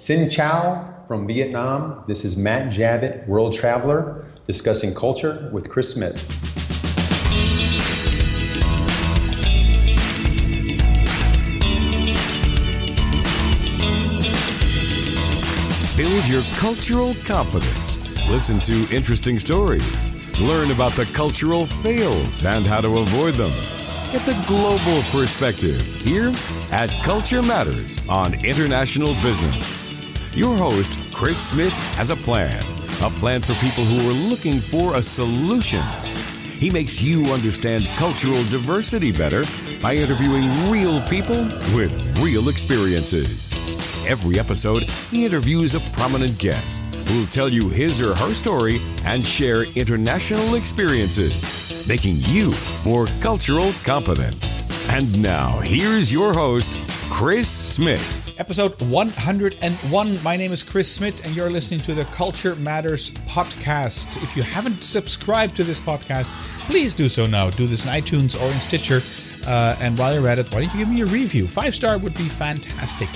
Xin Chào from Vietnam. This is Matt Javitt, world traveler, discussing culture with Chris Smith. Build your cultural competence. Listen to interesting stories. Learn about the cultural fails and how to avoid them. Get the global perspective here at Culture Matters on International Business. Your host, Chris Smith, has a plan. A plan for people who are looking for a solution. He makes you understand cultural diversity better by interviewing real people with real experiences. Every episode, he interviews a prominent guest who will tell you his or her story and share international experiences, making you more cultural competent. And now, here's your host, Chris Smith. Episode 101. My name is Chris Smith, and you're listening to the Culture Matters podcast. If you haven't subscribed to this podcast, please do so now. Do this in iTunes or in Stitcher. Uh, and while you're at it, why don't you give me a review? Five star would be fantastic.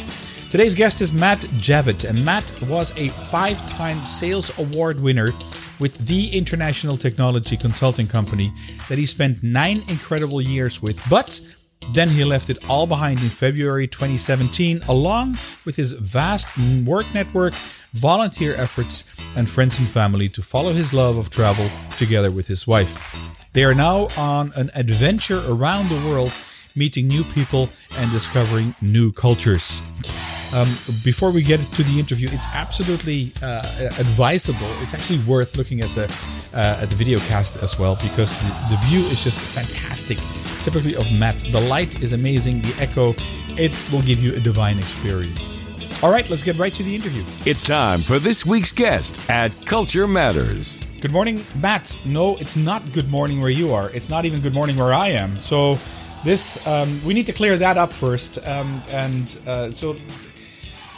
Today's guest is Matt Javitt, and Matt was a five time sales award winner with the international technology consulting company that he spent nine incredible years with. But then he left it all behind in February 2017, along with his vast work network, volunteer efforts, and friends and family to follow his love of travel together with his wife. They are now on an adventure around the world, meeting new people and discovering new cultures. Um, before we get to the interview, it's absolutely uh, advisable. It's actually worth looking at the uh, at the video cast as well because the, the view is just fantastic. Typically of Matt, the light is amazing. The echo, it will give you a divine experience. All right, let's get right to the interview. It's time for this week's guest at Culture Matters. Good morning, Matt. No, it's not good morning where you are. It's not even good morning where I am. So this um, we need to clear that up first. Um, and uh, so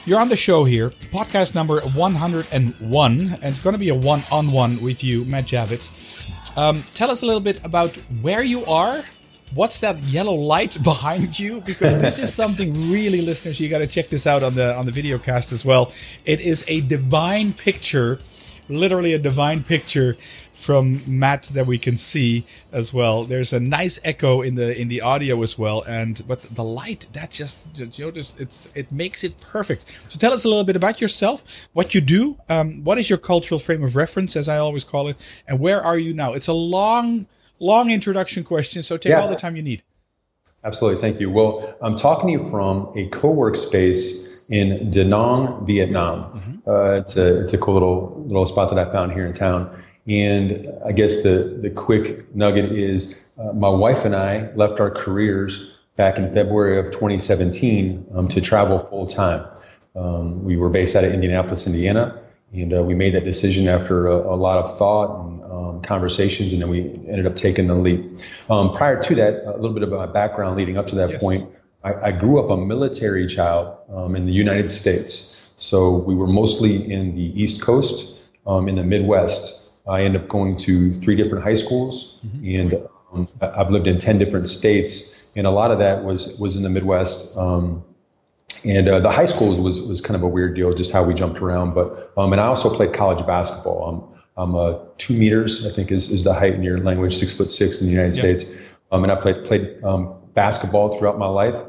you're on the show here, podcast number 101, and it's going to be a one on one with you, Matt Javitt. Um, tell us a little bit about where you are. What's that yellow light behind you? Because this is something really, listeners, you got to check this out on the on the video cast as well. It is a divine picture, literally a divine picture from Matt that we can see as well. There's a nice echo in the in the audio as well, and but the light that just you know just it's it makes it perfect. So tell us a little bit about yourself, what you do, um, what is your cultural frame of reference, as I always call it, and where are you now? It's a long long introduction question, so take yeah. all the time you need. Absolutely, thank you. Well, I'm talking to you from a co-work space in Da Nang, Vietnam. Mm-hmm. Uh, it's a it's a cool little little spot that I found here in town. And I guess the, the quick nugget is uh, my wife and I left our careers back in February of 2017 um, to travel full time. Um, we were based out of Indianapolis, Indiana, and uh, we made that decision after a, a lot of thought and um, conversations, and then we ended up taking the leap. Um, prior to that, a little bit of my background leading up to that yes. point, I, I, grew up a military child um, in the United States. So we were mostly in the East Coast, um, in the Midwest. I ended up going to three different high schools, mm-hmm. and um, I've lived in ten different states, and a lot of that was was in the Midwest. Um, and uh, the high schools was was kind of a weird deal, just how we jumped around. But um, and I also played college basketball. I'm I'm uh, two meters, I think, is, is the height in your language, six foot six in the United yep. States. Um, and I played played um, basketball throughout my life.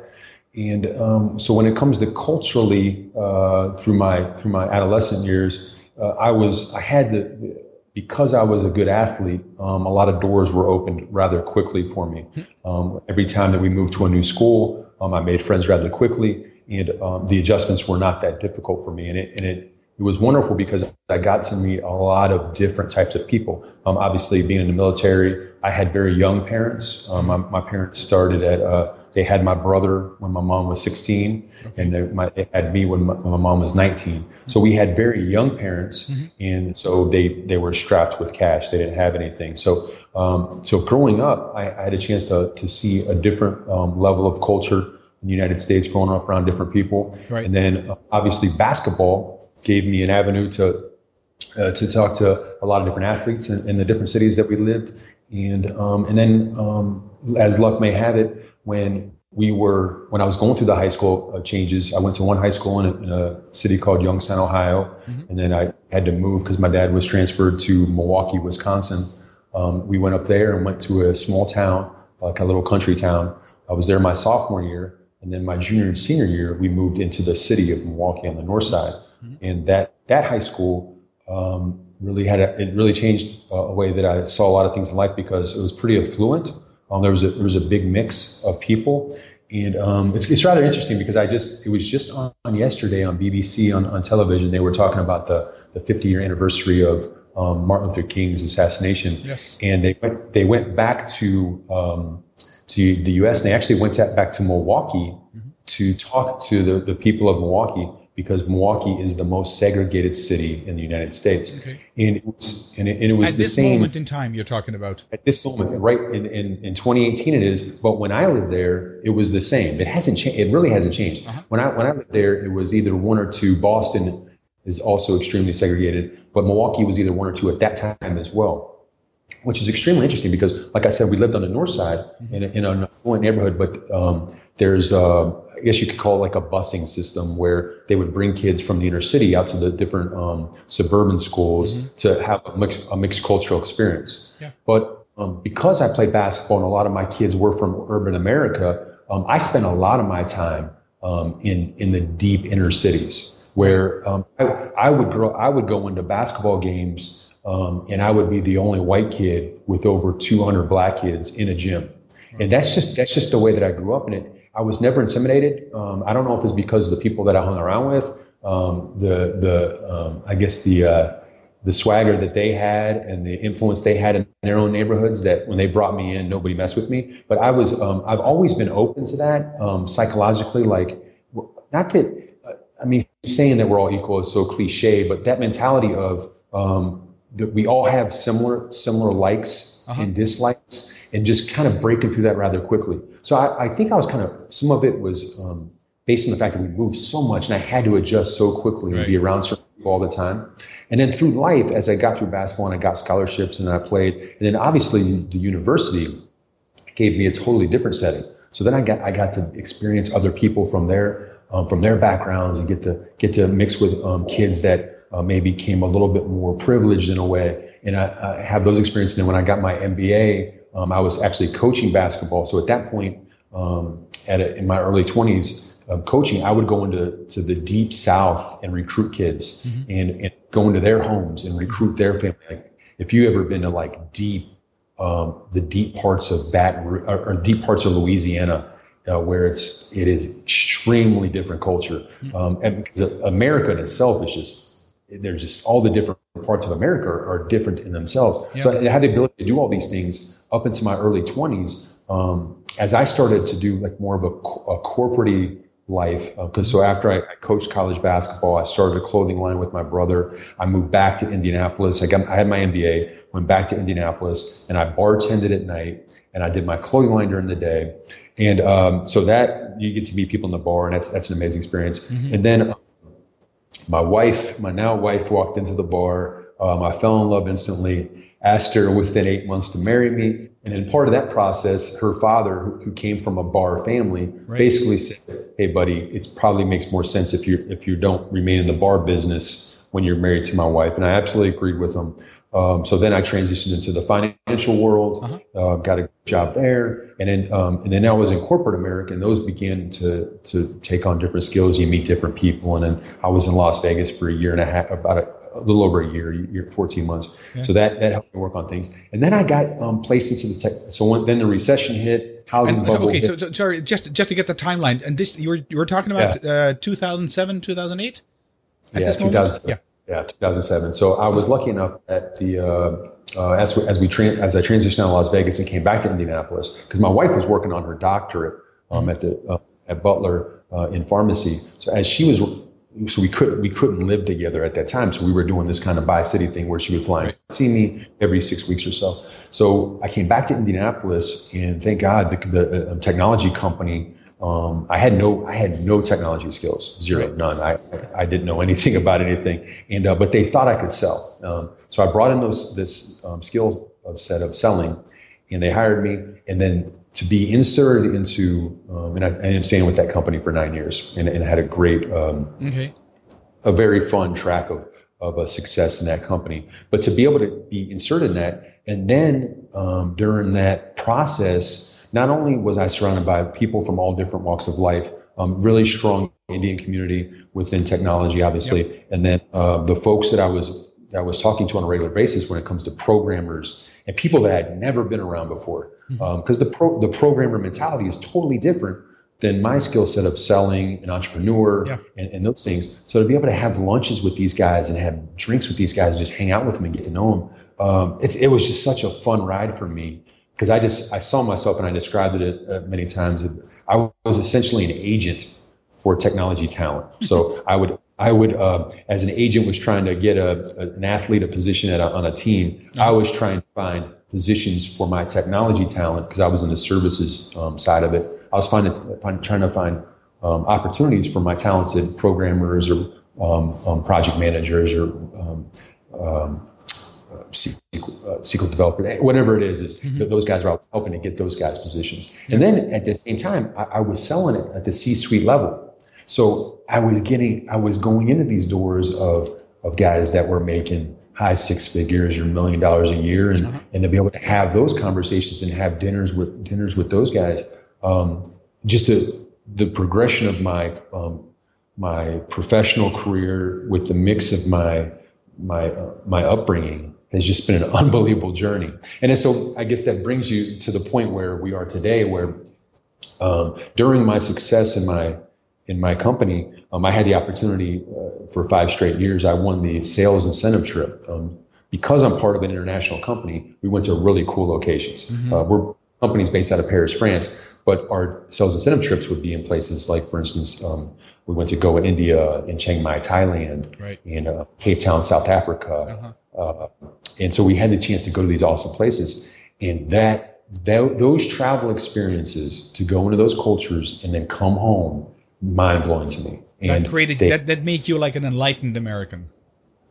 And um, so when it comes to culturally, uh, through my through my adolescent years, uh, I was I had the, the because I was a good athlete, um, a lot of doors were opened rather quickly for me. Um, every time that we moved to a new school, um, I made friends rather quickly, and um, the adjustments were not that difficult for me. And it, and it, it was wonderful because I got to meet a lot of different types of people. Um, obviously, being in the military, I had very young parents. Um, my, my, parents started at uh, they had my brother when my mom was 16, okay. and they, my, they, had me when my, my, mom was 19. So we had very young parents, mm-hmm. and so they they were strapped with cash. They didn't have anything. So um, so growing up, I, I, had a chance to to see a different um, level of culture in the United States, growing up around different people, right. and then uh, obviously basketball gave me an avenue to uh, to talk to a lot of different athletes in, in the different cities that we lived, and um, and then um, as luck may have it, when we were when I was going through the high school uh, changes. I went to one high school in a, in a city called Youngstown, Ohio, mm-hmm. and then I had to move because my dad was transferred to Milwaukee, Wisconsin. Um, we went up there and went to a small town, like a little country town. I was there my sophomore year, and then my junior and senior year, we moved into the city of Milwaukee on the north side. Mm-hmm. And that that high school um, really had a, it really changed uh, a way that I saw a lot of things in life because it was pretty affluent. Um, there was a there was a big mix of people, and um, it's it's rather interesting because I just it was just on, on yesterday on BBC on, on television they were talking about the the 50 year anniversary of um, Martin Luther King's assassination. Yes. And they went they went back to um, to the U.S. and they actually went to, back to Milwaukee mm-hmm. to talk to the, the people of Milwaukee because Milwaukee is the most segregated city in the United States. Okay. And it was, and it, and it was at the this same moment in time you're talking about. At this moment, right in, in, in 2018 it is, but when I lived there, it was the same. It hasn't changed. It really hasn't changed. Uh-huh. When I when I lived there, it was either one or two. Boston is also extremely segregated, but Milwaukee was either one or two at that time as well which is extremely interesting because, like I said, we lived on the north side mm-hmm. in, in an affluent neighborhood, but um, there's, uh, I guess you could call it like a busing system where they would bring kids from the inner city out to the different um, suburban schools mm-hmm. to have a mixed, a mixed cultural experience. Yeah. But um, because I played basketball and a lot of my kids were from urban America, um, I spent a lot of my time um, in in the deep inner cities where um, I, I would grow, I would go into basketball games um, and I would be the only white kid with over 200 black kids in a gym. And that's just that's just the way that I grew up in it. I was never intimidated. Um, I don't know if it's because of the people that I hung around with, um, the the um, I guess the uh, the swagger that they had and the influence they had in their own neighborhoods. That when they brought me in, nobody messed with me. But I was um, I've always been open to that um, psychologically. Like not that uh, I mean saying that we're all equal is so cliche, but that mentality of um, that we all have similar similar likes uh-huh. and dislikes and just kind of breaking through that rather quickly so i, I think i was kind of some of it was um, based on the fact that we moved so much and i had to adjust so quickly right. and be around certain people all the time and then through life as i got through basketball and i got scholarships and i played and then obviously the university gave me a totally different setting so then i got i got to experience other people from their um, from their backgrounds and get to get to mix with um, kids that uh, maybe came a little bit more privileged in a way. And I, I have those experiences. And when I got my MBA, um, I was actually coaching basketball. So at that point, um, at a, in my early 20s, uh, coaching, I would go into to the deep South and recruit kids mm-hmm. and, and, go into their homes and recruit their family. Like, if you ever been to like deep, um, the deep parts of Baton or, or deep parts of Louisiana, uh, where it's it is extremely different culture, mm-hmm. um, and because America in itself is just there's just all the different parts of America are, are different in themselves. Yep. So I had the ability to do all these things up into my early 20s. Um, as I started to do like more of a, a corporate life, because uh, so after I, I, coached college basketball, I started a clothing line with my brother. I moved back to Indianapolis. I got I had my MBA, went back to Indianapolis, and I bartended at night, and I did my clothing line during the day. And um, so that you get to meet people in the bar, and that's that's an amazing experience. Mm-hmm. And then my wife, my now wife, walked into the bar. Um, I fell in love instantly. Asked her within eight months to marry me, and in part of that process, her father, who, who came from a bar family, right. basically said, "Hey, buddy, it probably makes more sense if you if you don't remain in the bar business when you're married to my wife." And I absolutely agreed with him. Um, so then I transitioned into the financial world, uh-huh. uh, got a job there, and then um, and then I was in corporate America, and those began to to take on different skills. You meet different people, and then I was in Las Vegas for a year and a half, about a, a little over a year, year, 14 months. So that that helped me work on things, and then I got um, placed into the tech. So when, then the recession hit, housing and, bubble. Okay, so, so, sorry, just just to get the timeline, and this you were you were talking about yeah. uh, 2007, 2008. At yeah, this moment? yeah. Yeah, 2007. So I was lucky enough at the uh, uh, as as we tra- as I transitioned out of Las Vegas and came back to Indianapolis because my wife was working on her doctorate um, at the uh, at Butler uh, in pharmacy. So as she was, so we couldn't we couldn't live together at that time. So we were doing this kind of bi city thing where she would fly and see me every six weeks or so. So I came back to Indianapolis and thank God the, the uh, technology company um, I had no, I had no technology skills, zero, none. I, I didn't know anything about anything, and uh, but they thought I could sell. Um, so I brought in those this um, skill set of selling, and they hired me. And then to be inserted into, um, and I, I ended up staying with that company for nine years, and, and had a great, um, okay. a very fun track of of a success in that company. But to be able to be inserted in that, and then um, during that process, not only was I surrounded by people from all different walks of life, um, really strong Indian community within technology, obviously, yep. and then uh, the folks that I was that I was talking to on a regular basis when it comes to programmers and people that I had never been around before, because mm-hmm. um, the pro, the programmer mentality is totally different than my skill set of selling, an entrepreneur, yeah. and, and, those things. So to be able to have lunches with these guys and have drinks with these guys, and just hang out with them and get to know them, um, it, it was just such a fun ride for me because I just I saw myself and I described it uh, many times. I was essentially an agent for technology talent. So I would I would uh, as an agent was trying to get a, a an athlete a position a, on a team. I was trying to find positions for my technology talent because I was in the services um, side of it. I was finding, find, trying to find um, opportunities for my talented programmers or um, um project managers or um, SQL, uh, SQL developer, whatever it is, is mm-hmm. those guys are helping to get those guys positions. And then at the same time, I, I was selling it at the C-suite level. So I was getting, I was going into these doors of of guys that were making high six figures or million dollars a year, and uh-huh. and to be able to have those conversations and have dinners with dinners with those guys, um, just to, the progression of my um, my professional career with the mix of my my uh, my upbringing has just been an unbelievable journey. And so I guess that brings you to the point where we are today, where um, during my success in my in my company, um, I had the opportunity uh, for five straight years. I won the sales incentive trip. Um, because I'm part of an international company, we went to really cool locations. Mm-hmm. Uh, we're companies based out of Paris, France, but our sales incentive trips would be in places like, for instance, um, we went to Goa, India, in Chiang Mai, Thailand, right. in uh, Cape Town, South Africa, uh-huh. Uh, and so we had the chance to go to these awesome places, and that, that those travel experiences to go into those cultures and then come home mind blowing to me. And that created they, that that made you like an enlightened American.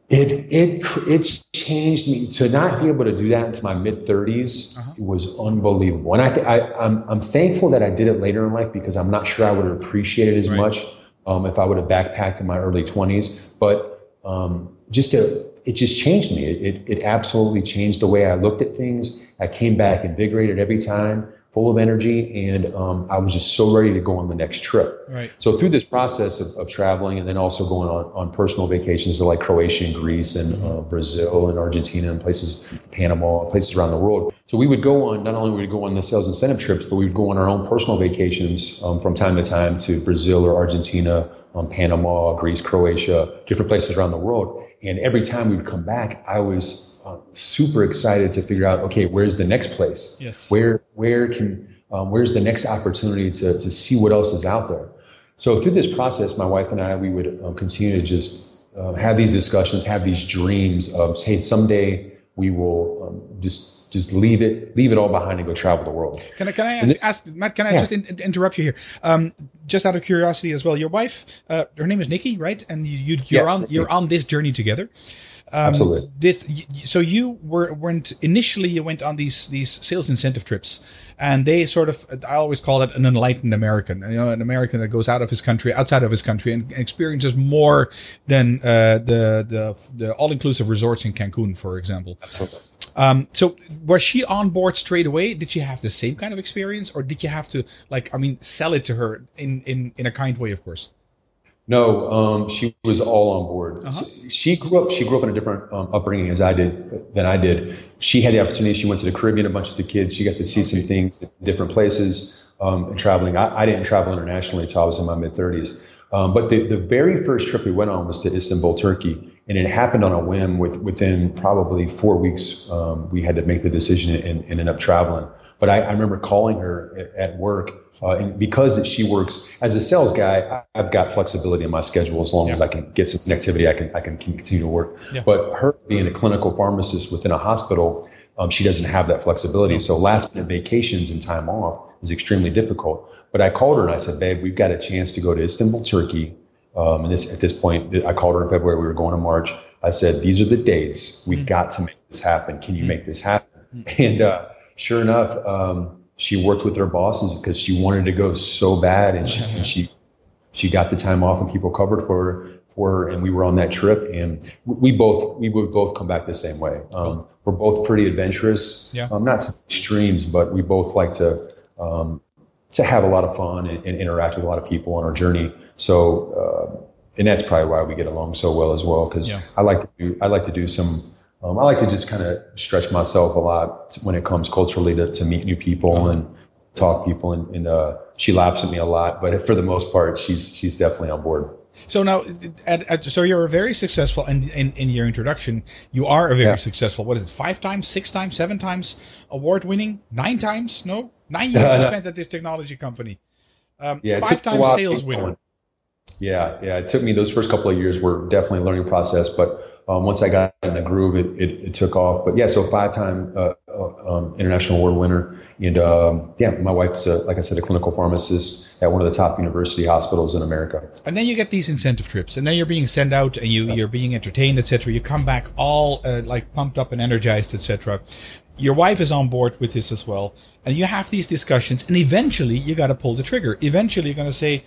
It it it changed me to not be able to do that into my mid 30s uh-huh. was unbelievable. And I, th- I I'm I'm thankful that I did it later in life because I'm not sure I would have appreciated it as right. much um, if I would have backpacked in my early 20s. But um, just to it just changed me. It, it, it absolutely changed the way I looked at things. I came back invigorated every time full of energy, and um, I was just so ready to go on the next trip. Right. So through this process of, of traveling, and then also going on, on personal vacations to like Croatia and Greece and uh, Brazil and Argentina and places, Panama, places around the world. So we would go on. Not only we would we go on the sales incentive trips, but we would go on our own personal vacations um, from time to time to Brazil or Argentina, um, Panama, Greece, Croatia, different places around the world. And every time we'd come back, I was uh, super excited to figure out, okay, where's the next place? Yes. Where where can um, where's the next opportunity to to see what else is out there? So through this process, my wife and I, we would um, continue to just uh, have these discussions, have these dreams of, hey, someday we will um, just just leave it leave it all behind and go travel the world. Can I can I ask, this, ask Matt? Can I yeah. just in, interrupt you here? Um, just out of curiosity as well, your wife, uh, her name is Nikki, right? And you, you you're yes, on you're on this journey together. Um, Absolutely. This, so you were went initially you went on these these sales incentive trips, and they sort of I always call it an enlightened American, you know, an American that goes out of his country, outside of his country, and experiences more than uh, the the the all inclusive resorts in Cancun, for example. Absolutely. Um, so was she on board straight away? Did she have the same kind of experience, or did you have to like I mean sell it to her in in in a kind way, of course? No, um, she was all on board. Uh-huh. She grew up. She grew up in a different um, upbringing as I did than I did. She had the opportunity. She went to the Caribbean a bunch of the kids. She got to see some things, different places, um, and traveling. I, I, didn't travel internationally until I was in my mid 30s. Um, but the, the very first trip we went on was to Istanbul, Turkey, and it happened on a whim. With within probably four weeks, um, we had to make the decision and, and end up traveling. But I, I remember calling her at work, uh, and because she works as a sales guy, I've got flexibility in my schedule as long yeah. as I can get some connectivity. I can I can continue to work. Yeah. But her being a clinical pharmacist within a hospital, um, she doesn't have that flexibility. So last minute vacations and time off is extremely difficult. But I called her and I said, "Babe, we've got a chance to go to Istanbul, Turkey." Um, and this at this point, I called her in February. We were going to March. I said, "These are the dates. We've mm-hmm. got to make this happen. Can you mm-hmm. make this happen?" Mm-hmm. And uh, sure enough, um, she worked with her bosses because she wanted to go so bad, and she, and she she got the time off, and people covered for her, her, and we were on that trip, and we both we would both come back the same way. Um, we're both pretty adventurous, Yeah. um, not extremes, but we both like to um, to have a lot of fun and, and interact with a lot of people on our journey. So, uh, and that's probably why we get along so well as well. Because Yeah. I like to do I like to do some. Um, I like to just kind of stretch myself a lot when it comes culturally to, to meet new people and talk people. And, and uh, she laughs at me a lot, but for the most part, she's she's definitely on board. So now, at, at, so you're very successful, and in, in your introduction, you are a very Yeah. successful. What is it? Five times, six times, seven times award winning, nine times? No, nine years you spent at this technology company. Um, Yeah, five times sales winner. Yeah, yeah. It took me those first couple of years were definitely a learning process, but um, once I got in the groove, it, it, it took off. But yeah, so five time uh, uh, um, international award winner, and um, yeah, my wife's a, like I said, a clinical pharmacist at one of the top university hospitals in America. And then you get these incentive trips, and then you're being sent out, and you you're being entertained, etc. You come back all uh, like pumped up and energized, etc. Your wife is on board with this as well, and you have these discussions, and eventually you got to pull the trigger. Eventually, you're going to say,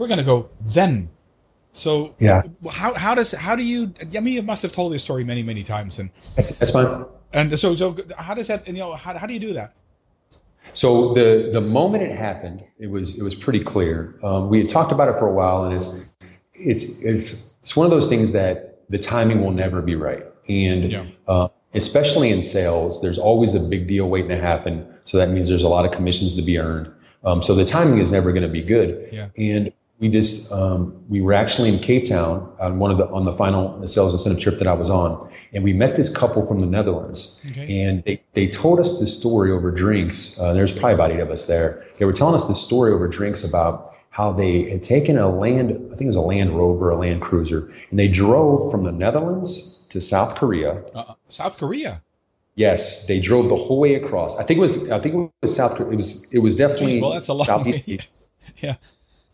"We're going to go then." So Yeah. how how does how do you? I mean, you must have told this story many many times, and That's, that's fine. and so so how does that? And, You know, how how do you do that? So the the moment it happened, it was it was pretty clear. Um, we had talked about it for a while, and it's it's it's it's one of those things that the timing will never be right, and Yeah. uh, especially in sales, there's always a big deal waiting to happen. So that means there's a lot of commissions to be earned. Um, so the timing is never going to be good. Yeah. And we just um, we were actually in Cape Town on one of the on the final sales incentive trip that I was on, and we met this couple from the Netherlands, Okay. and they, they told us the story over drinks. Uh, there's probably about eight of us there. They were telling us the story over drinks about how they had taken a land I think it was a Land Rover, a Land Cruiser, and they drove from the Netherlands to South Korea. Uh, South Korea. Yes, they drove the whole way across. I think it was I think it was South Korea. It was it was definitely Jeez, well, that's a long Southeast. Yeah.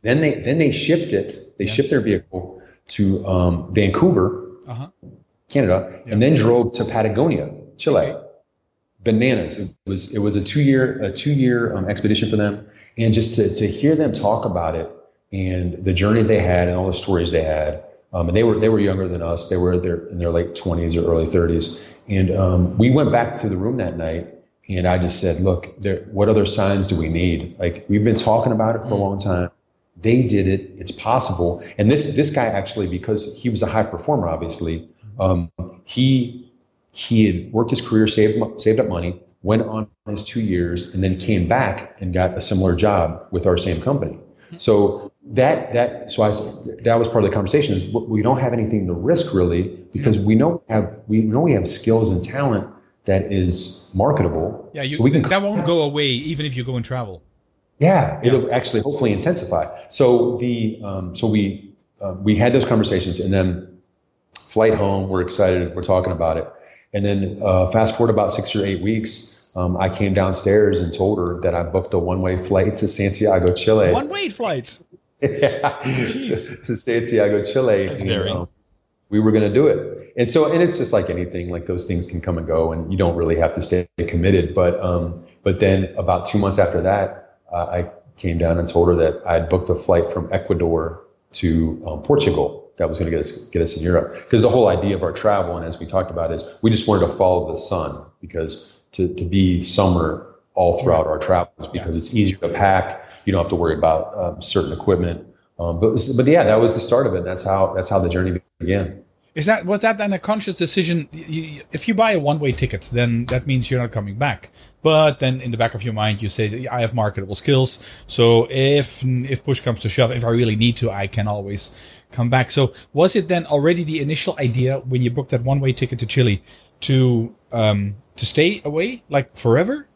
Then they then they shipped it. They Yeah. shipped their vehicle to um, Vancouver, Uh huh. Canada, and then drove to Patagonia, Chile. Bananas. It was it was a two year a two year um, expedition for them, and just to to hear them talk about it and the journey they had and all the stories they had. Um, and they were they were younger than us. They were their, in their late twenties or early thirties. And um, we went back to the room that night, and I just said, "Look, there, what other signs do we need? Like we've been talking about it for a long time. They did it. It's possible. And this this guy actually, because he was a high performer, obviously, um, he he had worked his career, saved saved up money, went on his two years, and then came back and got a similar job with our same company. So that that so I that was part of the conversation is we don't have anything to risk really because we know we have we know we have skills and talent that is marketable. Yeah, you, so we can that won't go away even if you go and travel. Yeah, it'll actually hopefully intensify. So the um, so we uh, we had those conversations, and then flight home. We're excited. We're talking about it, and then uh, fast forward about six or eight weeks. Um, I came downstairs and told her that I booked a one-way flight to Santiago, Chile. One way flight. Yeah, to, to Santiago, Chile. That's and, daring. um, we were going to do it, and so and it's just like anything. Like those things can come and go, and you don't really have to stay committed. But um, but then about two months after that, uh, I came down and told her that I had booked a flight from Ecuador to um, Portugal. That was going to get us get us in Europe because the whole idea of our travel, and as we talked about, is we just wanted to follow the sun because to to be summer all throughout our travels because it's easier to pack. You don't have to worry about um, certain equipment. Um, but but yeah, that was the start of it. That's how that's how the journey began. Is that was that then a conscious decision? You, if you buy a one way ticket, then that means you're not coming back. But then in the back of your mind, you say, "I have marketable skills, so if if push comes to shove, if I really need to, I can always come back." So was it then already the initial idea when you booked that one way ticket to Chile to um to stay away like forever?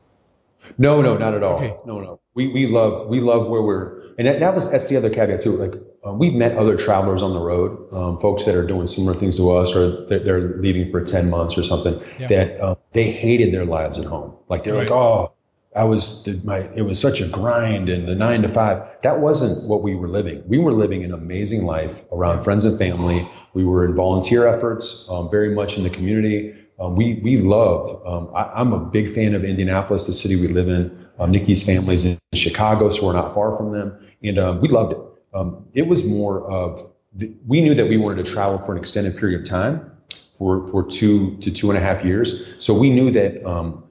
No, no, not at all. Okay. No, no. We we love we love where we're, and that, that was that's the other caveat too. Like uh, we've met other travelers on the road, um, folks that are doing similar things to us, or they're, they're leaving for ten months or something. Yeah. That uh, they hated their lives at home. Like they're like, oh, I was my it was such a grind and the nine to five. That wasn't what we were living. We were living an amazing life around friends and family. We were in volunteer efforts, um, very much in the community. um, we we loved. Um, I, am a big fan of Indianapolis, the city we live in. Um, Nikki's family's in Chicago, so we're not far from them, and um, we loved it. Um, it was more of the, we knew that we wanted to travel for an extended period of time, for for two to two and a half years. So we knew that um,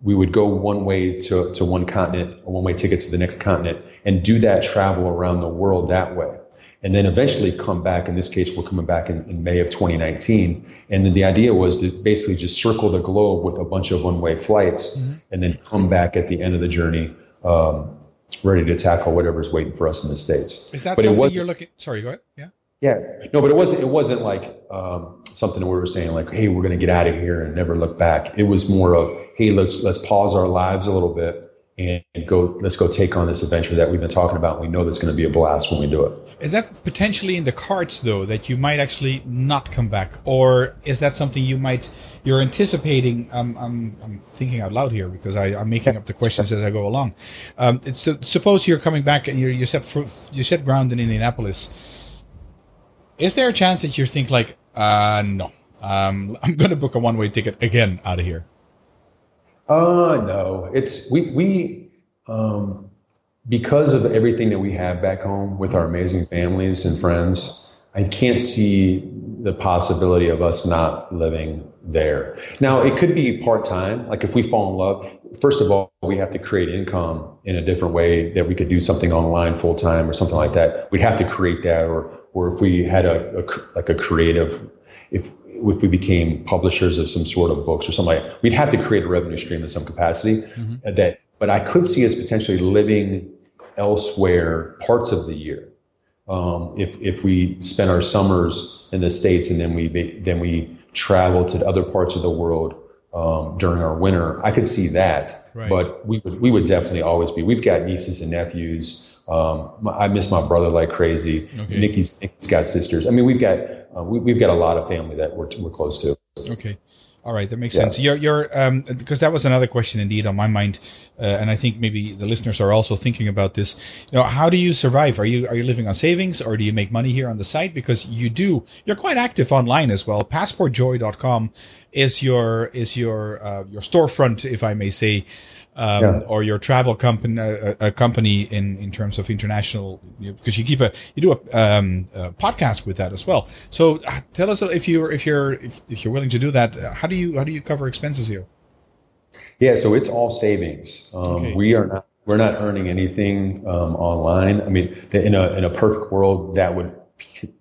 we would go one way to to one continent, a one way ticket to the next continent, and do that travel around the world that way and then eventually come back. In this case, we're coming back in, in, May of 2019. And then the idea was to basically just circle the globe with a bunch of one way flights mm-hmm. and then come back at the end of the journey. Um, ready to tackle whatever's waiting for us in the states. Is that but something you're looking? Sorry, go ahead. Yeah. Yeah, no, but it wasn't. It wasn't like um, something we were saying like, "Hey, we're going to get out of here and never look back." It was more of, "Hey, let's let's pause our lives a little bit and go let's go take on this adventure that we've been talking about. We know that's going to be a blast when we do it. Is that potentially in the cards though that you might actually not come back? Or is that something you might you're anticipating um, I'm, I'm thinking out loud here because I, am making up the questions as I go along. Um, suppose you're coming back and you you set you set ground in Indianapolis. Is there a chance that you think like uh, no um, I'm going to book a one-way ticket again out of here uh, no, it's we we um, because of everything that we have back home with our amazing families and friends. I can't see the possibility of us not living there. Now, it could be part time. Like if we fall in love, first of all, we have to create income in a different way that we could do something online full time or something like that. We'd have to create that, or or if we had a, a like a creative, if if we became publishers of some sort of books or something like that, we'd have to create a revenue stream in some capacity mm-hmm. that but I could see us potentially living elsewhere parts of the year. Um, if if we spend our summers in the states and then we then we travel to other parts of the world um, during our winter, I could see that. Right. But we would we would definitely always be. We've got nieces and nephews. Um, I miss my brother like crazy. Okay. Nikki's, Nikki's got sisters. I mean, we've got uh, we, have got a lot of family that we're, we're close to. Okay. All right, that makes yeah. sense. You're, you're, um, because that was another question indeed on my mind, uh, and I think maybe the listeners are also thinking about this. You know, how do you survive? Are you are you living on savings, or do you make money here on the site? Because you do, you're quite active online as well. Passportjoy.com is your is your uh, your storefront, if I may say um, yeah. or your travel company, uh, a, company in, in terms of international, because you keep a, you do a, um, a, podcast with that as well. So uh, tell us if you're, if you're, if, if you're willing to do that, uh, how do you, how do you cover expenses here? Yeah. So it's all savings. Um, okay. we are not, we're not earning anything, um, online. I mean, in a, in a perfect world that would,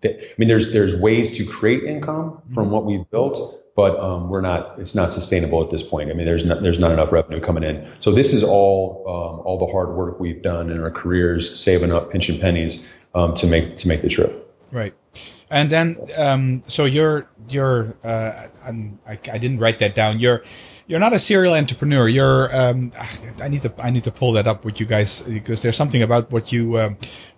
I mean, there's, there's ways to create income from mm-hmm. what we've built, but um, we're not. It's not sustainable at this point. I mean, there's not there's not enough revenue coming in. So this is all um, all the hard work we've done in our careers, saving up pinching pennies um, to make to make the trip. Right. And then, um, so you're you're uh, I, I didn't write that down. You're you're not a serial entrepreneur. You're um, I need to I need to pull that up with you guys because there's something about what you um,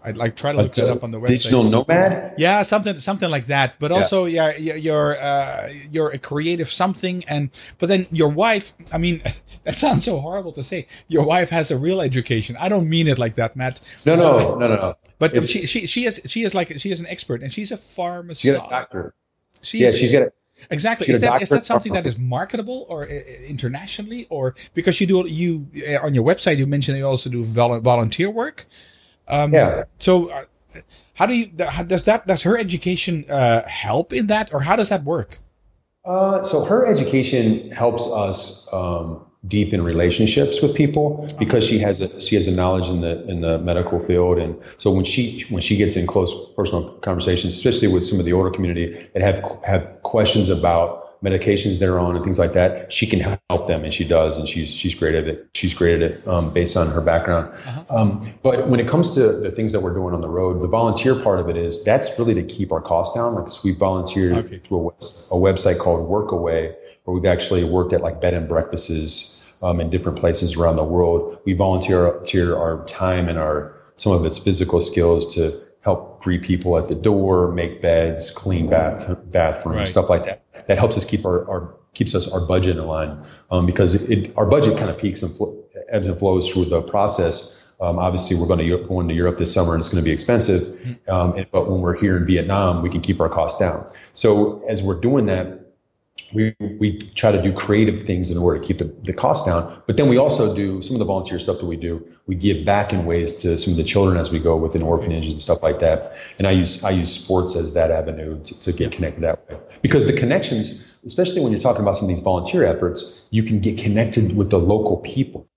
I'd like try to look that up on the website. Digital nomad. Yeah, something something like that. But also, yeah, yeah you're uh, you're a creative something, and but then your wife. I mean. That sounds so horrible to say. Your wife has a real education. I don't mean it like that, Matt. No, no, no, no, no. But she, she, she is, she is like, she is an expert and she's a pharmacist. She's a doctor. She's, yeah, she's got a, Exactly. Is that is that something that is marketable or uh, internationally, or because you do you uh, on your website you mentioned you also do volunteer work? Um, yeah. So, uh, how do you does that does her education uh, help in that, or how does that work? Uh, so her education helps us um, deepen relationships with people because she has a she has a knowledge in the in the medical field and so when she when she gets in close personal conversations especially with some of the older community that have have questions about medications they're on and things like that she can help them and she does and she's she's great at it she's great at it um, based on her background uh-huh. um, but when it comes to the things that we're doing on the road the volunteer part of it is that's really to keep our costs down like we volunteered okay. through a, a website called workaway where we've actually worked at like bed and breakfasts um, in different places around the world. We volunteer our time and our some of its physical skills to help greet people at the door, make beds, clean bath bathrooms, right. stuff like that. That helps us keep our, our keeps us our budget in line um, because it, our budget kind of peaks and fl- ebbs and flows through the process. Um, obviously, we're going to go into Europe this summer and it's going to be expensive. Mm-hmm. Um, and, but when we're here in Vietnam, we can keep our costs down. So as we're doing that, we, we try to do creative things in order to keep the, the cost down. But then we also do some of the volunteer stuff that we do. We give back in ways to some of the children as we go within orphanages and stuff like that. And I use I use sports as that avenue to, to get connected that way because the connections, especially when you're talking about some of these volunteer efforts, you can get connected with the local people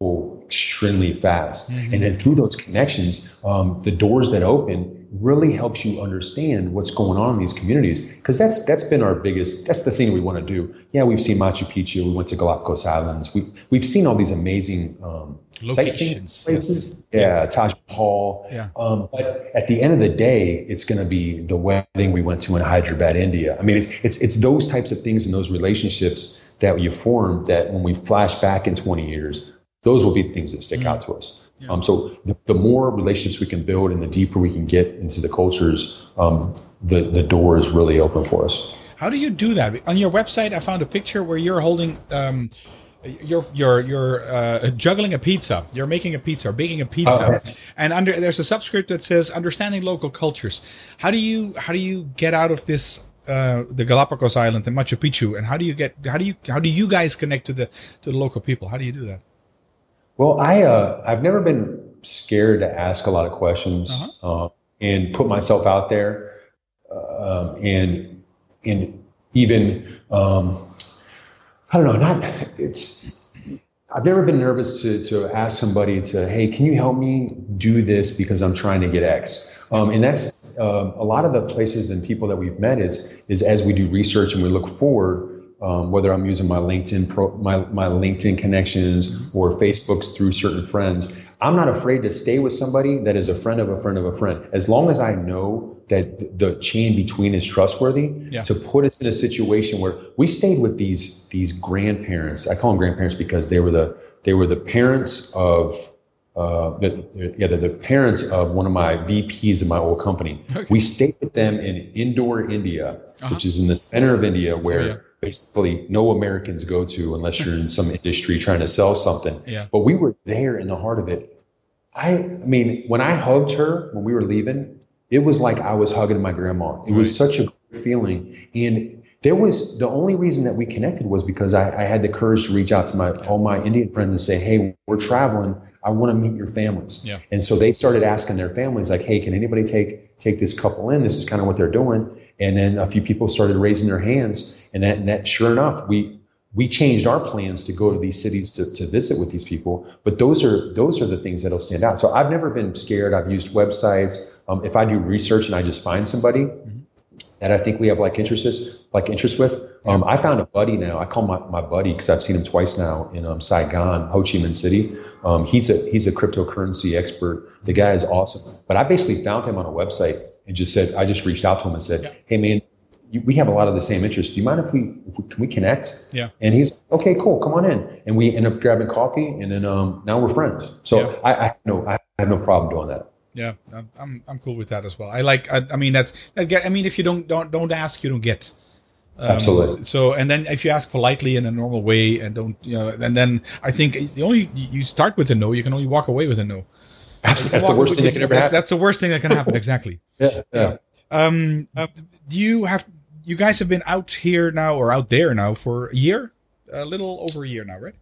extremely fast. Mm-hmm. And then through those connections, um, the doors that open really helps you understand what's going on in these communities. Because that's that's been our biggest that's the thing we want to do. Yeah we've seen machu picchu we went to galapagos islands. We've we've seen all these amazing um, sightseeing places. Yes. yeah, taj mahal. Yeah. Um, but at the end of the day it's going to be the wedding we went to in hyderabad india. I mean it's it's it's those types of things and those relationships that you form that when we flash back in 20 years those will be the things that stick mm-hmm. out to us yeah. Um, so the, the, more relationships we can build and the deeper we can get into the cultures, um, the, the door is really open for us. How do you do that? On your website, I found a picture where you're holding, um, you're you're you're uh, juggling a pizza. You're making a pizza or baking a pizza, oh, and under there's a subscript that says understanding local cultures. How do you how do you get out of this uh, the Galapagos Island and Machu Picchu, and how do you get how do you how do you guys connect to the to the local people? How do you do that? Well, I uh, I've never been scared to ask a lot of questions uh-huh. uh, and put myself out there, uh, and and even um, I don't know, not it's. I've never been nervous to, to ask somebody to, hey, can you help me do this because I'm trying to get X? Um, and that's uh, a lot of the places and people that we've met is is as we do research and we look forward, um, whether I'm using my LinkedIn pro, my, my LinkedIn connections or Facebook's through certain friends. I'm not afraid to stay with somebody that is a friend of a friend of a friend. As long as I know that the chain between is trustworthy yeah. to put us in a situation where we stayed with these these grandparents. I call them grandparents because they were the they were the parents of uh, the, yeah, the, the, parents of one of my VPs in my old company. Okay. We stayed with them in Indore, India, uh-huh. which is in the center of India, where oh, yeah basically no Americans go to unless you're in some industry trying to sell something. Yeah. But we were there in the heart of it. I, I mean, when I hugged her when we were leaving, it was like I was hugging my grandma. It right. was such a great feeling. And there was the only reason that we connected was because I, I had the courage to reach out to my all my Indian friends and say, Hey, we're traveling. I want to meet your families. Yeah. And so they started asking their families, like, Hey, can anybody take take this couple in? This is kind of what they're doing. And then a few people started raising their hands, and that, and that sure enough, we we changed our plans to go to these cities to, to visit with these people. But those are those are the things that'll stand out. So I've never been scared. I've used websites. Um, if I do research and I just find somebody mm-hmm. that I think we have like interests like interest with, um, I found a buddy now. I call my, my buddy because I've seen him twice now in um, Saigon, Ho Chi Minh City. Um, he's a he's a cryptocurrency expert. The guy is awesome. But I basically found him on a website and just said, I just reached out to him and said, yeah. Hey man, you, we have a lot of the same interests. Do you mind if we, if we, can we connect? Yeah. And he's okay, cool, come on in. And we end up grabbing coffee, and then um, now we're friends. So yeah. I, I no I have no problem doing that. Yeah, I'm I'm cool with that as well. I like. I, I mean, that's. I mean, if you don't don't don't ask, you don't get. Um, Absolutely. So, and then if you ask politely in a normal way, and don't, you know, and then I think the only you start with a no, you can only walk away with a no. Absolutely. That's the worst thing that can ever happen. That's the worst thing that can happen. Exactly. yeah. Yeah. Um, uh, you have you guys have been out here now or out there now for a year, a little over a year now, right?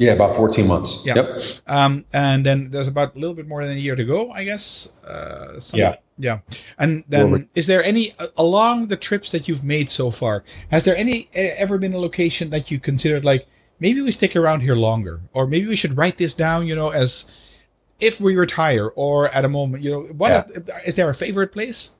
Yeah, about 14 months. Yeah. Yep. Um, and then there's about a little bit more than a year to go, I guess. Uh, some, yeah. Yeah. And then is there any, along the trips that you've made so far, has there any, ever been a location that you considered like, maybe we stick around here longer, or maybe we should write this down, you know, as if we retire or at a moment, you know, what, yeah. is there a favorite place?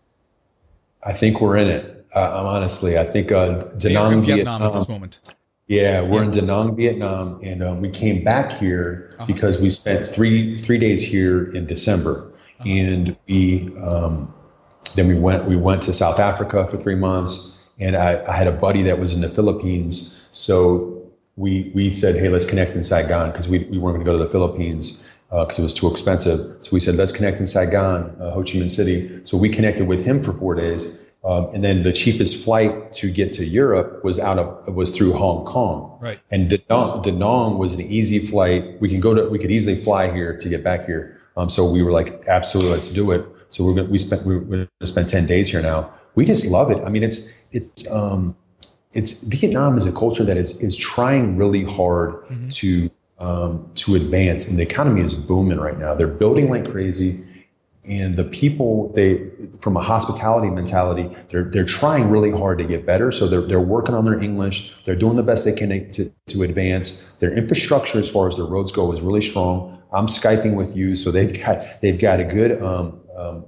I think we're in it. Uh, honestly, I think uh, Da Nang, Vietnam, Vietnam, at this moment. Yeah, we're yeah. in Da Nang, Vietnam, and um, we came back here uh-huh. because we spent three three days here in December, uh-huh. and we um, then we went we went to South Africa for three months, and I, I had a buddy that was in the Philippines, so we we said, hey, let's connect in Saigon because we, we weren't going to go to the Philippines because uh, it was too expensive. So we said, let's connect in Saigon, uh, Ho Chi Minh City. So we connected with him for four days. Um, and then the cheapest flight to get to Europe was out of was through Hong Kong. Right. And Da Nang, was an easy flight. We can go to we could easily fly here to get back here. Um, so we were like, absolutely, let's do it. So we're gonna, we spent we're gonna spend ten days here now. We just love it. I mean, it's it's um, it's Vietnam is a culture that is is trying really hard mm-hmm. to um, to advance, and the economy is booming right now. They're building like crazy, and the people they from a hospitality mentality, they're they're trying really hard to get better. So they're they're working on their English. They're doing the best they can to to advance. Their infrastructure, as far as their roads go, is really strong. I'm skyping with you, so they've got they've got a good um, um,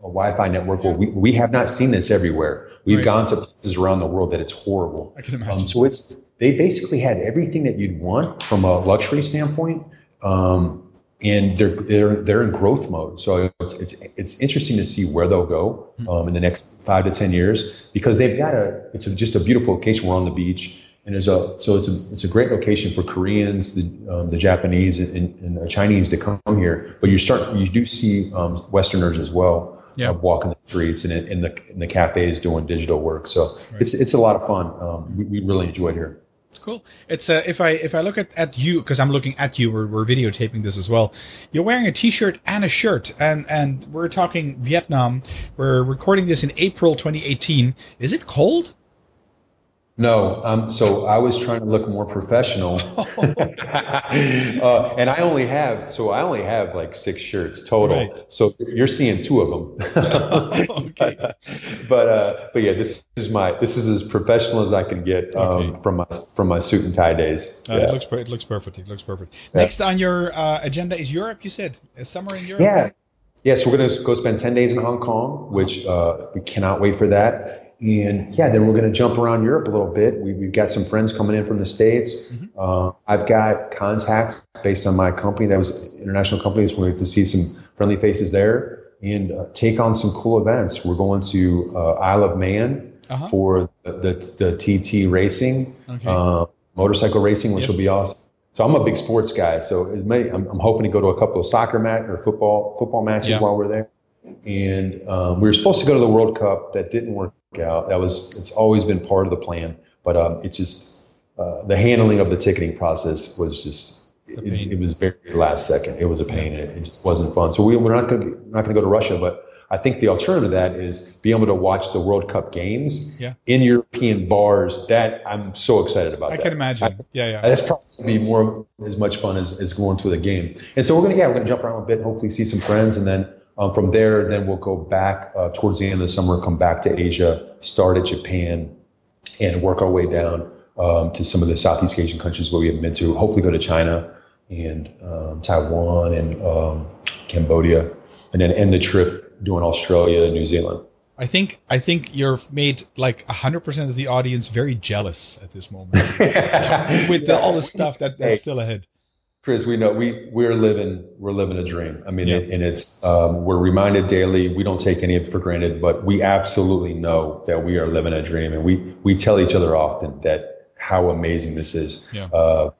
a Wi-Fi network. Well, we, we have not seen this everywhere. We've right. gone to places around the world that it's horrible. I can imagine. Um, so it's they basically had everything that you'd want from a luxury standpoint, um, and they're they're they're in growth mode. So it's it's it's interesting to see where they'll go um, in the next five to ten years because they've got a it's a, just a beautiful location. We're on the beach. And there's a so it's a it's a great location for Koreans, the, um, the Japanese, and, and, and Chinese to come here. But you start you do see um, Westerners as well yeah. walking the streets and in, in, the in the cafes doing digital work. So right. it's it's a lot of fun. Um, we, we really enjoyed here. It's cool. It's uh, if I if I look at, at you because I'm looking at you, we're, we're videotaping this as well. You're wearing a t-shirt and a shirt, and and we're talking Vietnam. We're recording this in April 2018. Is it cold? No, um, so I was trying to look more professional, uh, and I only have so I only have like six shirts total. Right. So you're seeing two of them. okay. but uh, but yeah, this is my this is as professional as I can get um, okay. from my from my suit and tie days. Uh, yeah. It looks it looks perfect. It looks perfect. Yeah. Next on your uh, agenda is Europe. You said summer in Europe. Yeah. Yeah, so we're going to go spend 10 days in Hong Kong, which uh, we cannot wait for that and yeah, then we're going to jump around Europe a little bit. We, have got some friends coming in from the States. Mm-hmm. Uh, I've got contacts based on my company that was international companies. We have to see some friendly faces there and uh, take on some cool events. We're going to uh, Isle of Man uh-huh. for the, the, the, TT racing, okay. Uh, motorcycle racing, which yes. will be awesome. So I'm a big sports guy. So many, I'm, I'm, hoping to go to a couple of soccer match or football football matches yeah. while we're there. And um, we were supposed to go to the World Cup. That didn't work out. That was it's always been part of the plan, but um, it just uh, the handling of the ticketing process was just it, it, was very last second. It was a pain. It, it just wasn't fun. So we, we're not going to not going to go to Russia, but I think the alternative to that is being able to watch the World Cup games yeah. in European bars. That I'm so excited about. I that. can imagine. I, yeah, yeah. That's probably be more as much fun as, as going to the game. And so we're gonna yeah we're gonna jump around a bit, hopefully see some friends, and then um, from there, then we'll go back uh, towards the end of the summer, come back to Asia, start at Japan, and work our way down um, to some of the Southeast Asian countries where we haven't been to. Hopefully, go to China and um, Taiwan and um, Cambodia, and then end the trip doing Australia and New Zealand. I think I think you've made like hundred percent of the audience very jealous at this moment with the, all the stuff that, that's hey, still ahead. Chris, we know we we're living we're living a dream. I mean, yeah. it, and it's um, we're reminded daily. We don't take any of it for granted, but we absolutely know that we are living a dream, and we we tell each other often that how amazing this is. Yeah. Uh,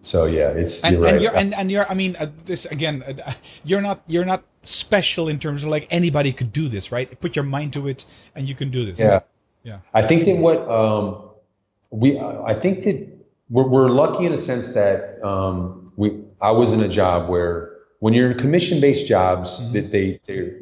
so yeah, it's and, you're right. And you're, and, and you're I mean, uh, this again, uh, you're not you're not special in terms of like anybody could do this, right? Put your mind to it, and you can do this. Yeah, yeah. I think that what um, we I think that we're, we're lucky in a sense that. Um, we I was in a job where when you're in commission based jobs mm-hmm. that they they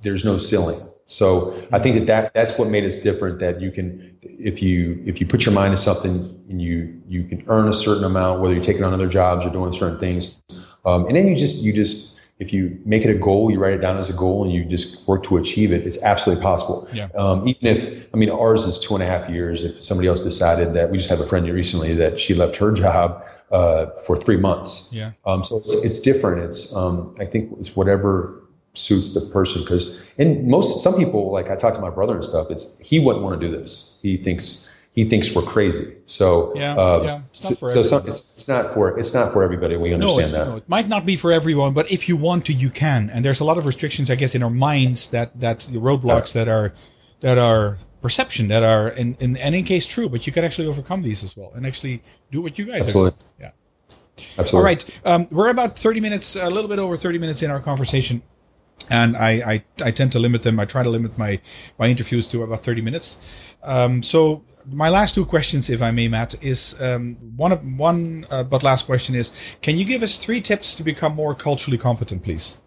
there's no ceiling. So I think that, that that's what made us different. That you can, if you if you put your mind to something and you you can earn a certain amount, whether you're taking on other jobs or doing certain things, um, and then you just you just if you make it a goal, you write it down as a goal, and you just work to achieve it. It's absolutely possible. Yeah. Um, even if I mean ours is two and a half years. If somebody else decided that we just have a friend recently that she left her job uh, for three months. Yeah. Um, so it's, it's different. It's um, I think it's whatever suits the person because and most some people like I talk to my brother and stuff. It's he wouldn't want to do this. He thinks he thinks we're crazy. So yeah, uh, yeah. It's so, so it's, it's, not for it's not for everybody. We understand no, that. No, it might not be for everyone, but if you want to, you can. And there's a lot of restrictions, I guess, in our minds that that the roadblocks yeah. that are that are perception that are in in any case true, but you can actually overcome these as well and actually do what you guys Absolutely. are. Doing. Yeah. Absolutely. All right. Um, we're about 30 minutes, a little bit over 30 minutes in our conversation. And I, I, I tend to limit them. I try to limit my, my interviews to about 30 minutes. Um, so my last two questions, if I may, Matt, is um, one of one, uh, but last question is: Can you give us three tips to become more culturally competent, please?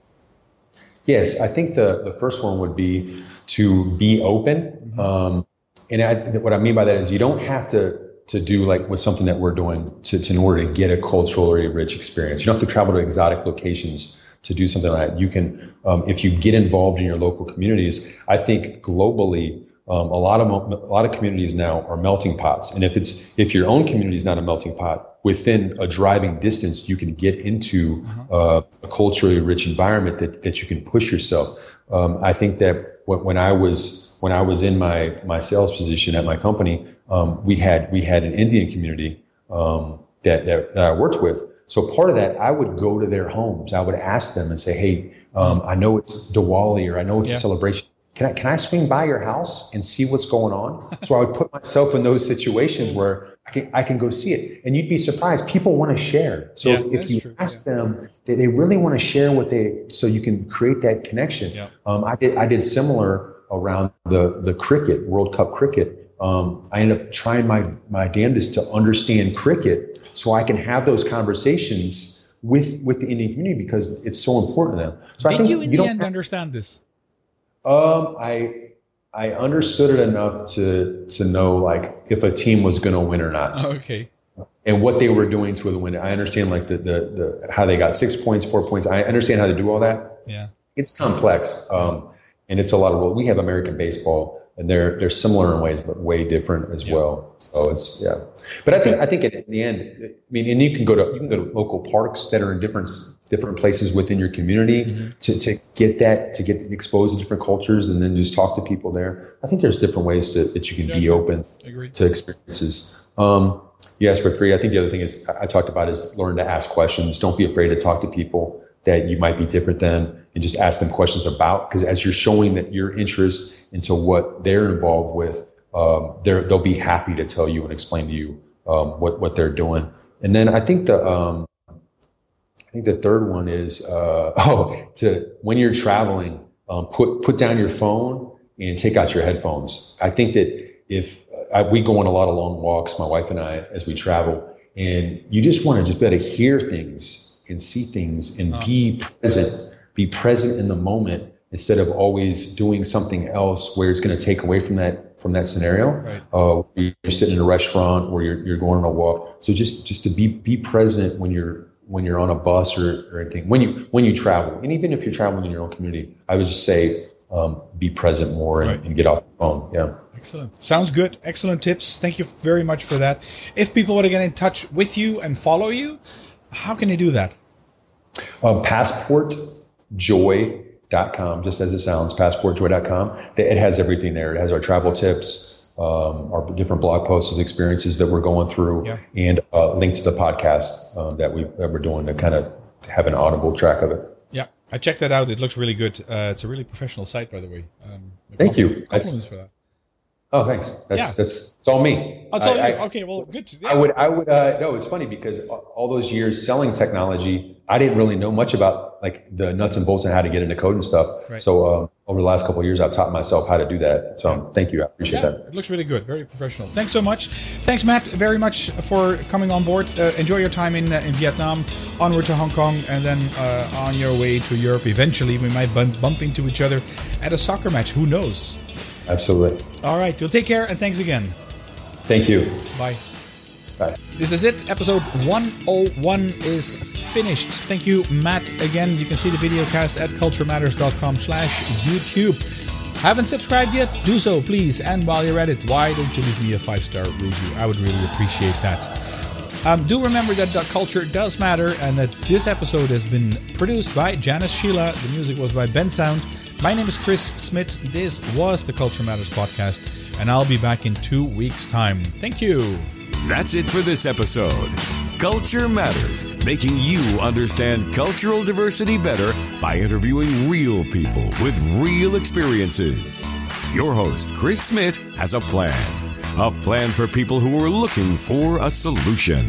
Yes, I think the the first one would be to be open. Mm-hmm. Um, and I, what I mean by that is you don't have to to do like with something that we're doing to, to in order to get a culturally rich experience. You don't have to travel to exotic locations to do something like that. You can, um, if you get involved in your local communities, I think globally, um, a lot of a lot of communities now are melting pots. And if it's if your own community is not a melting pot, within a driving distance, you can get into uh-huh. uh, a culturally rich environment that, that you can push yourself. Um, I think that when I was when I was in my my sales position at my company, um, we had we had an Indian community um, that, that, that I worked with. So part of that, I would go to their homes. I would ask them and say, "Hey, um, I know it's Diwali or I know it's yeah. a celebration can I, can I swing by your house and see what's going on? So I would put myself in those situations where I can, I can go see it. And you'd be surprised. People want to share. So yeah, if, if you true. ask yeah. them, they, they really want to share what they, so you can create that connection. Yeah. Um, I did, I did similar around the, the cricket, World Cup cricket. Um, I ended up trying my, my damnedest to understand cricket so I can have those conversations with, with the Indian community because it's so important to them. So did you in you the end have, understand this? Um, I I understood it enough to to know like if a team was going to win or not. Okay. And what they were doing to win. I understand like the, the the how they got six points, four points. I understand how to do all that. Yeah. It's complex. Um, and it's a lot of we have American baseball and they're they're similar in ways, but way different as yeah. well. So it's yeah. But I think I think in the end, I mean, and you can go to you can go to local parks that are in different different places within your community mm-hmm. to, to get that to get exposed to different cultures and then just talk to people there. I think there's different ways to, that you can yeah, be sure. open to experiences. Um, you asked for three. I think the other thing is I talked about is learn to ask questions. Don't be afraid to talk to people that you might be different than and just ask them questions about because as you're showing that your interest into what they're involved with um, they'll be happy to tell you and explain to you um, what, what they're doing and then i think the um, think the third one is uh, oh to when you're traveling um, put put down your phone and take out your headphones i think that if I, we go on a lot of long walks my wife and i as we travel and you just want to just be able to hear things and see things and be present, be present in the moment instead of always doing something else where it's going to take away from that from that scenario. Right. Uh, you're sitting in a restaurant or you're, you're going on a walk. So just just to be be present when you're when you're on a bus or, or anything when you when you travel and even if you're traveling in your own community, I would just say um, be present more and, right. and, get off the phone. Yeah. Excellent. Sounds good. Excellent tips. Thank you very much for that. If people want to get in touch with you and follow you, how can they do that? Uh, passportjoy.com, just as it sounds, passportjoy.com. It has everything there. It has our travel tips, um, our different blog posts of experiences that we're going through, yeah. and a link to the podcast um, that, we, that we're doing to kind of have an audible track of it. Yeah, I checked that out. It looks really good. Uh, it's a really professional site, by the way. Um, Thank you. Compliments for that. Oh, thanks. That's yeah. that's it's all me. Oh, it's all I, you. okay, well, good. Yeah. I would I would uh, no. It's funny because all those years selling technology, I didn't really know much about like the nuts and bolts and how to get into code and stuff. Right. So uh, over the last couple of years, I've taught myself how to do that. So yeah. thank you. I appreciate yeah, that. It looks really good. Very professional. Thanks so much. Thanks, Matt, very much for coming on board. Uh, enjoy your time in uh, in Vietnam. Onward to Hong Kong, and then uh, on your way to Europe. Eventually, we might bump, bump into each other at a soccer match. Who knows? Absolutely. All right. You'll take care and thanks again. Thank you. Bye. Bye. This is it. Episode 101 is finished. Thank you, Matt. Again, you can see the video cast at culturematters.com slash YouTube. Haven't subscribed yet? Do so, please. And while you're at it, why don't you leave me a five-star review? I would really appreciate that. Um, do remember that the culture does matter and that this episode has been produced by Janice Sheila. The music was by Bensound. My name is Chris Smith. This was the Culture Matters podcast, and I'll be back in two weeks' time. Thank you. That's it for this episode. Culture Matters, making you understand cultural diversity better by interviewing real people with real experiences. Your host, Chris Smith, has a plan. A plan for people who are looking for a solution.